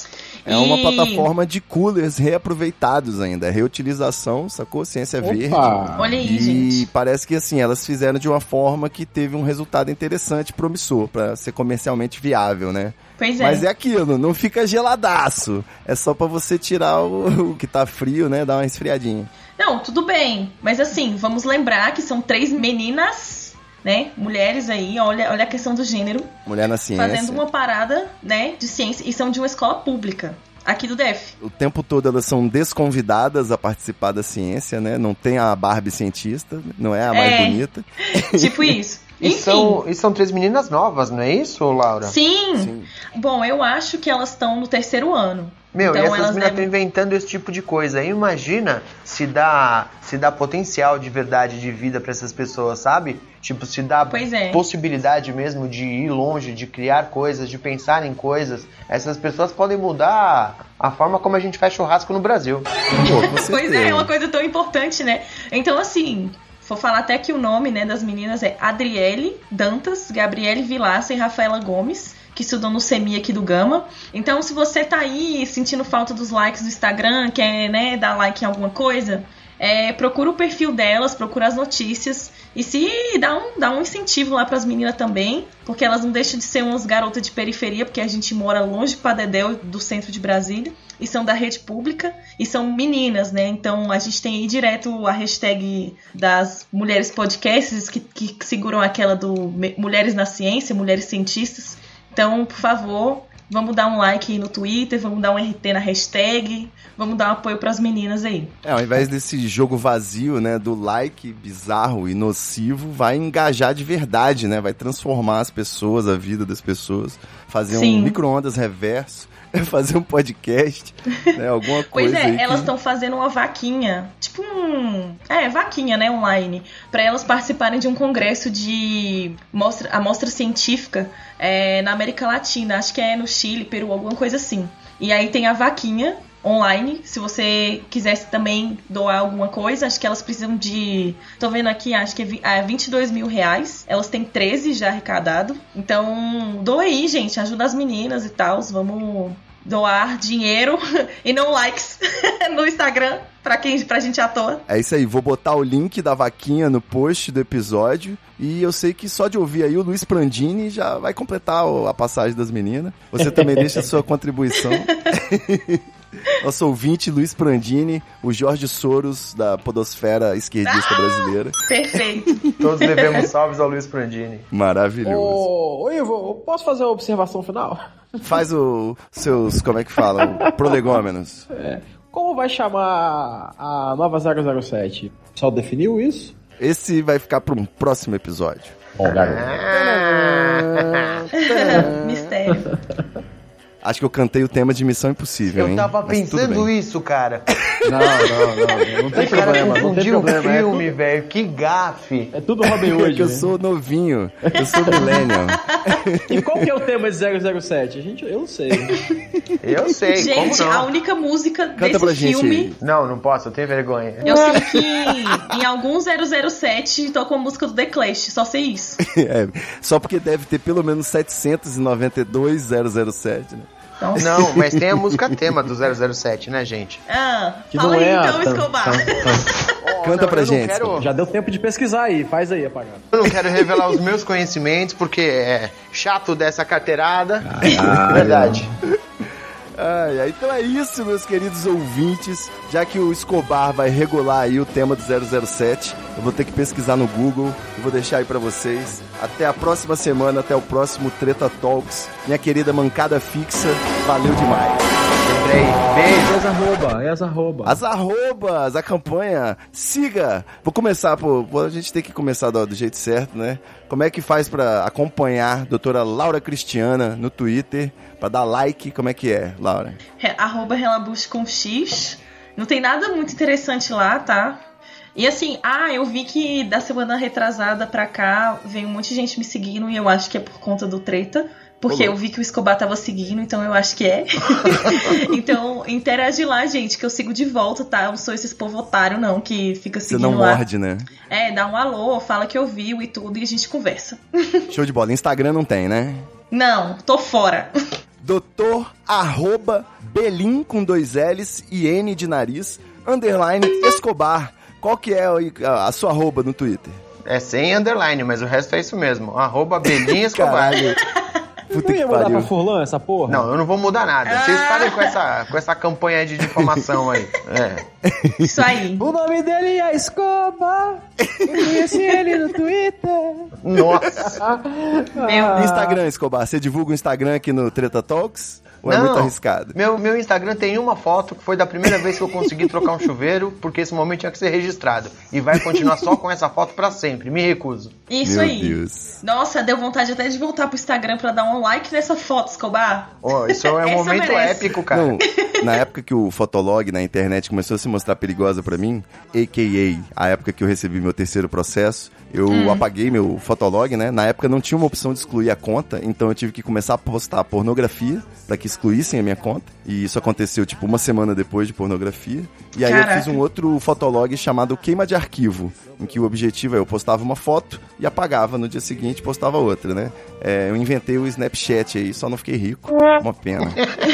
É uma plataforma de coolers reaproveitados ainda. É reutilização, sacou? Ciência verde. Opa! Olha aí, E gente. parece que assim, elas fizeram de uma forma que teve um resultado interessante, promissor, pra ser comercialmente viável, né? Pois é. Mas é aquilo, não fica geladaço. É só pra você tirar o, o que tá frio, né? Dar uma esfriadinha. Não, tudo bem. Mas assim, vamos lembrar que são três meninas, né? Mulheres aí, olha, olha a questão do gênero. Mulher na ciência. Fazendo uma parada, né, de ciência. E são de uma escola pública. Aqui do DF. O tempo todo elas são desconvidadas a participar da ciência, né? Não tem a Barbie cientista, não é a mais É. bonita. tipo isso. E Enfim. são, e são três meninas novas, não é isso, Laura? Sim. Bom, eu acho que elas estão no terceiro ano. Meu, então e essas elas meninas estão devem... inventando esse tipo de coisa. Aí imagina se dá, se dá potencial de verdade de vida pra essas pessoas, sabe? Tipo, se dá Pois é. possibilidade mesmo de ir longe, de criar coisas, de pensar em coisas. Essas pessoas podem mudar a forma como a gente faz churrasco no Brasil. Pô, Pois é, é uma coisa tão importante, né? Então, assim, vou falar até que o nome né, das meninas é Adriele Dantas, Gabriele Vilaça e Rafaela Gomes, que estudam no SEMI aqui do Gama. Então, se você tá aí sentindo falta dos likes do Instagram, quer né, dar like em alguma coisa, é, procura o perfil delas, procura as notícias e se dá um, dá um incentivo lá pras meninas também, porque elas não deixam de ser umas garotas de periferia, porque a gente mora longe pra Dedéu do centro de Brasília, e são da rede pública, e são meninas, né? Então a gente tem aí direto a hashtag das mulheres podcasts, que, que seguram aquela do Mulheres na Ciência, Mulheres Cientistas. Então, por favor, vamos dar um like aí no Twitter, vamos dar um RT na hashtag, vamos dar um apoio pras meninas aí. É, ao invés desse jogo vazio, né, do like bizarro e nocivo, vai engajar de verdade, né? Vai transformar as pessoas, a vida das pessoas, fazer Sim. um micro-ondas reverso, fazer um podcast, né? Alguma Pois coisa é, aí que- elas estão fazendo uma vaquinha, tipo um. É, vaquinha, né, online, pra elas participarem de um congresso de mostra, amostra científica é, na América Latina, acho que é no Chile, Peru, alguma coisa assim. E aí tem a vaquinha online, se você quisesse também doar alguma coisa, acho que elas precisam de. Tô vendo aqui, acho que é vi- é 22 mil reais. Elas têm 13 já arrecadado. Então, doa aí, gente, ajuda as meninas e tal. Vamos doar dinheiro e não likes no Instagram pra quem pra gente à toa. É isso aí, vou botar o link da vaquinha no post do episódio. E eu sei que só de ouvir aí o Luiz Prandini já vai completar a passagem das meninas. Você também deixa a sua contribuição. Nosso ouvinte, Luiz Prandini, o Jorge Soros da podosfera esquerdista brasileira. Perfeito. Todos devemos salves ao Luiz Prandini. Maravilhoso. Ô, ô Ivo, eu posso fazer uma observação final? Faz os seus, como é que fala, prolegômenos. Como vai chamar a nova 007? O pessoal definiu isso? Esse vai ficar para um próximo episódio. Bom, garoto. Mistério. Acho que eu cantei o tema de Missão Impossível, Eu hein? tava Mas pensando isso, cara. Não, não, não. Não tem O cara problema, não tem confundiu o problema. É filme, tudo, velho. Que gafe. é tudo Robin É Hood. que eu né? sou novinho, eu sou millennial. E qual que é o tema de 007? A gente, eu não sei. Eu sei, gente, como a única música Canta pra desse gente filme. aí. Não, não posso, eu tenho vergonha. Eu sei que em algum 007 tocou a música do The Clash, só sei isso. É, só porque deve ter pelo menos 792 007, né? Então, Não, mas tem a música tema do 007, né, gente? ah, Que fala não aí é a então, tam- Escobar. Canta não, pra gente. quero- Já deu tempo de pesquisar aí. Faz aí, apagado. Eu não quero revelar os meus conhecimentos, porque é chato dessa carteirada. Ah, Verdade. Ai, então é isso, meus queridos ouvintes. Já que o Escobar vai regular aí o tema do 007, eu vou ter que pesquisar no Google e vou deixar aí pra vocês. Até a próxima semana, até o próximo Treta Talks. Minha querida mancada fixa, valeu demais. Lembrei. Beijo. E as arroba, e as arroba. As arrobas, a campanha, siga. Vou começar, pô, a gente tem que começar do, do jeito certo, né? Como é que faz pra acompanhar a doutora Laura Cristiana no Twitter, pra dar like, como é que é, Laura? Re- Arroba Relabuche com X. Não tem nada muito interessante lá, tá? E assim, ah, eu vi que da semana retrasada pra cá veio um monte de gente me seguindo e eu acho que é por conta do treta. Porque eu vi que o Escobar tava seguindo, então eu acho que é. então, interage lá, gente, que eu sigo de volta, tá? Eu não sou esses povo otário, não, que fica Você seguindo não lá. morde, né? É, dá um alô, fala que eu vi e tudo e a gente conversa. Show de bola. Instagram não tem, né? Não, tô fora. Doutor arroba Belim com dois L's e N de nariz, underline Escobar. Qual que é a, a sua arroba no Twitter? É sem underline, mas o resto é isso mesmo. Arroba Belinha Escobar. Puta Não que ia mudar pra pariu. Furlan essa porra? Não, eu não vou mudar nada. Vocês parem com essa, com essa campanha de difamação aí. É. Isso aí. O nome dele é Escobar. Eu conheci ele no Twitter. Nossa. Meu Instagram, Escobar. Você divulga o Instagram aqui no Treta Talks? Ou é muito arriscado? Meu, meu Instagram tem uma foto que foi da primeira vez que eu consegui trocar um chuveiro, porque esse momento tinha que ser registrado. E vai continuar só com essa foto pra sempre. Me recuso. Isso Meu aí. Deus. Nossa, deu vontade até de voltar pro Instagram pra dar um like nessa foto, Escobar. Ó, isso é um momento merece. épico, cara. Não, na época que o Fotolog na internet começou a se mostrar perigosa pra mim, a.k.a. a época que eu recebi meu terceiro processo, eu Hum. apaguei meu Fotolog, né? Na época não tinha uma opção de excluir a conta, então eu tive que começar a postar pornografia pra que excluíssem a minha conta. E isso aconteceu, tipo, uma semana depois de pornografia. E aí eu Caraca. fiz um outro Fotolog chamado Queima de Arquivo, em que o objetivo é eu postava uma foto e apagava no dia seguinte postava outra, né? É, eu inventei o Snapchat aí, só não fiquei rico. Uma pena,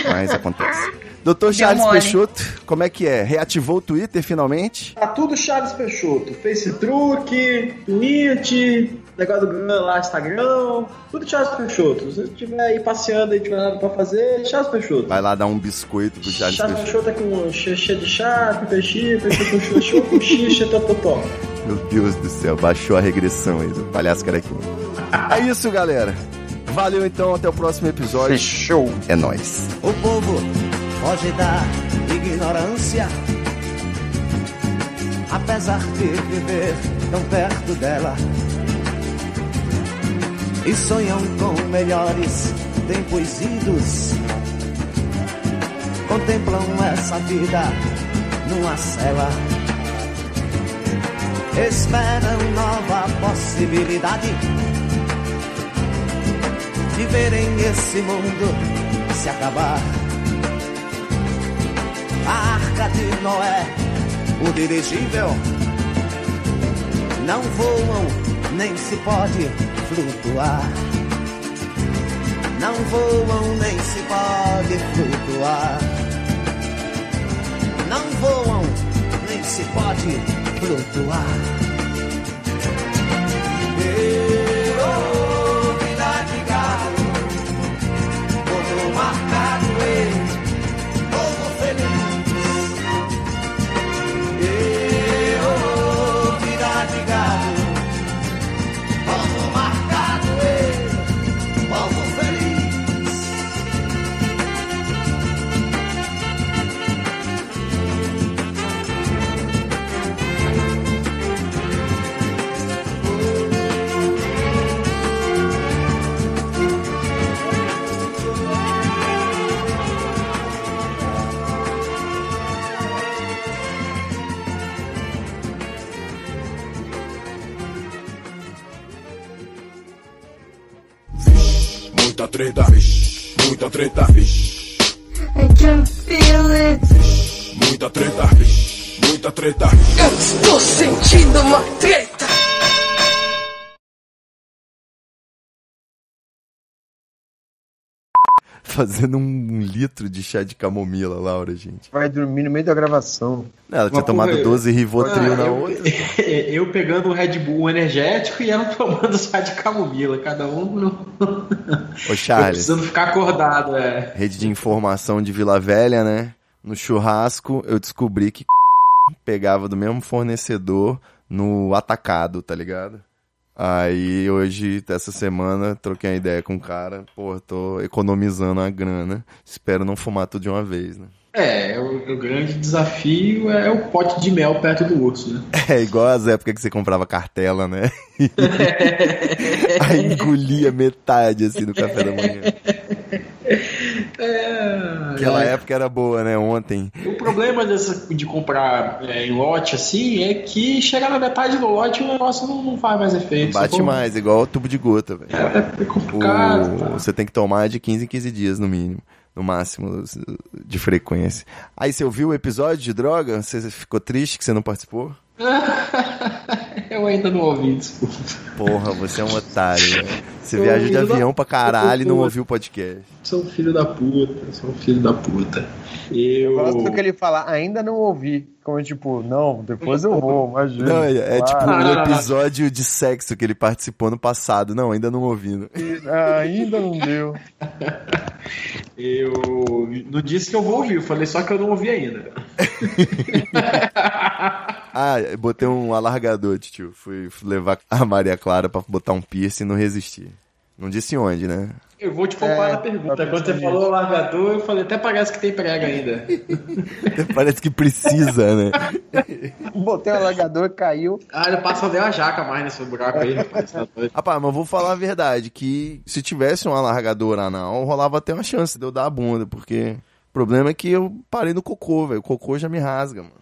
mas acontece. Doutor Charles mole. Peixoto, como é que é? Reativou o Twitter finalmente? Tá tudo Charles Peixoto. Facebook, Twitch, negócio do Gun lá, Instagram. Tudo Charles Peixoto. Se você estiver aí passeando e tiver nada pra fazer, Charles Peixoto. Vai lá dar um biscoito pro Charles Charles Peixoto. Peixoto é com xixi de chá, peixinho, peixinho com xoxô, com xixa, tototó. Meu Deus do céu, baixou a regressão aí do palhaço carequinho. É isso, galera. Valeu então, até o próximo episódio. Fechou. É nóis. O povo foge da ignorância, apesar de viver tão perto dela. E sonham com melhores tempos idos. Contemplam essa vida numa cela. Esperam nova possibilidade de verem esse mundo se acabar. A arca de Noé, o dirigível, não voam, nem se pode flutuar. Não voam, nem se pode flutuar. Não voam, nem se pode flutuar. Ei, vixe. Fazendo um litro de chá de camomila, Laura, gente. Vai dormir no meio da gravação. Ela tinha tomado porra- 12 Rivotril Ah, na eu, outra. eu pegando um Red Bull energético e ela tomando chá de camomila. Cada um no... Ô, Eu Charles, precisando ficar acordado, é. rede de informação de Vila Velha, né? No churrasco, eu descobri que pegava do mesmo fornecedor no atacado, tá ligado? Aí hoje, essa semana, troquei uma ideia com o cara. Pô, tô economizando a grana. Espero não fumar tudo de uma vez, né? É, o, o grande desafio é o pote de mel perto do urso, né? É igual as épocas que você comprava cartela, né? Aí engolia metade, assim, do café da manhã. É, Aquela época era boa, né? Ontem. O problema dessa, de comprar é, em lote assim é que chegar na metade do lote o negócio não, não faz mais efeito. Bate sacou? mais, igual tubo de gota, velho. É complicado. O- tá? Você tem que tomar de 15 em 15 dias, no mínimo. No máximo, de frequência. Aí você ouviu o episódio de droga? Você ficou triste que você não participou? Eu ainda não ouvi, desculpa. Porra, você é um otário, velho. Você Eu viaja de avião não- pra caralho e não ouviu o podcast. Sou um filho da puta, sou um filho da puta. Eu. Gosto que ele fala, ainda não ouvi. Como tipo, não, depois eu vou, imagina. Não, é, é tipo não. episódio de sexo que ele participou no passado. Não, ainda não ouvindo. Ah, ainda não deu. Eu não disse que eu vou ouvir, eu falei só que eu não ouvi ainda. Ah, eu botei um alargador, tio. Fui levar a Maria Clara pra botar um piercing e não resisti. Não disse onde, né? Eu vou te poupar É, na pergunta. Quando você falou largador, eu falei, até parece que tem prega ainda. Parece que precisa, né? Botei o alagador, caiu. Ah, ele passa nem a jaca mais nesse buraco aí, rapaz. Tá. Rapaz, mas eu vou falar a verdade, que se tivesse um alargador anal, rolava até uma chance de eu dar a bunda, porque o problema é que eu parei no cocô, velho. O cocô já me rasga, mano.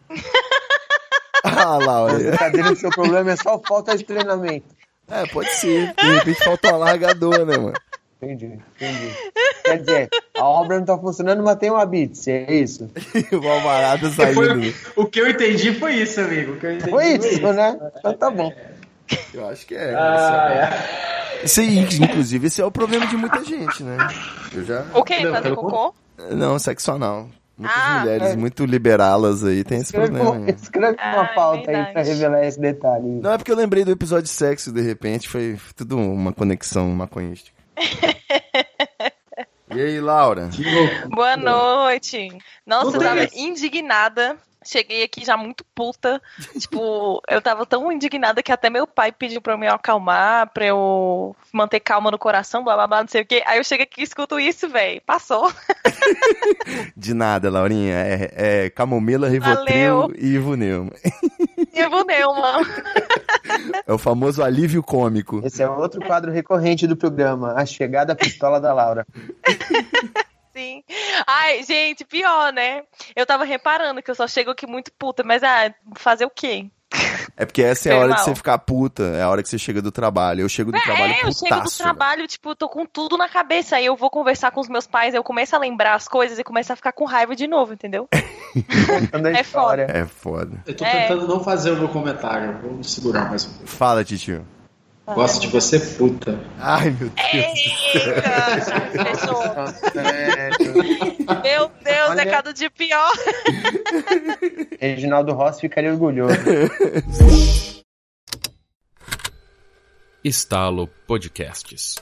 Ah, Laura. brincadeira seu problema é só falta de treinamento. É, pode ser. De repente falta um alargador, né, mano? Entendi, entendi. Quer dizer, a obra não tá funcionando, mas tem uma bits, é isso? o Alvarado saindo. Foi- o que eu entendi foi isso, amigo. O que eu entendi Foi isso, né? Então tá bom. Eu acho que é. Ah, é. Isso aí, inclusive, esse é o problema de muita gente, né? Eu já. O quê? Não, Fazer cocô? Não, sexo anal. Muitas Ah. mulheres É. muito liberalas aí tem esse Escreve, problema. um- escreve uma Ah, pauta aí verdade. pra revelar esse detalhe. Não, é porque eu lembrei do episódio de sexo, de repente, foi tudo uma conexão maconhística. e aí, Laura? Boa noite. Nossa, eu tava indignada. Cheguei aqui já muito puta. tipo, eu tava tão indignada que até meu pai pediu pra eu me acalmar, pra eu manter calma no coração, blá blá blá, não sei o quê. Aí eu chego aqui e escuto isso, velho. Passou. De nada, Laurinha. É, é camomila, rivotril Valeu. e ivuneuma. E eu vou mano. É o famoso alívio cômico. Esse é outro quadro recorrente do programa, a chegada à pistola da Laura. Sim. Ai, gente, pior, né? Eu tava reparando que eu só chego aqui muito puta, mas ah, fazer o quê? É porque essa é a hora de você ficar puta, é a hora que você chega do trabalho. Eu chego do trabalho É, eu chego do putaço. trabalho, tipo, tô com tudo na cabeça. Aí eu vou conversar com os meus pais, eu começo a lembrar as coisas e começo a ficar com raiva de novo, entendeu? É velho. É foda. Eu tô É. tentando não fazer o meu comentário. Vou me segurar mais um pouco. Fala, titio. Gosto de você, puta. Ai, meu Deus. Eita. É, Meu Deus, Olha. é cada dia pior. Reginaldo Rossi ficaria orgulhoso. Estalo Podcasts.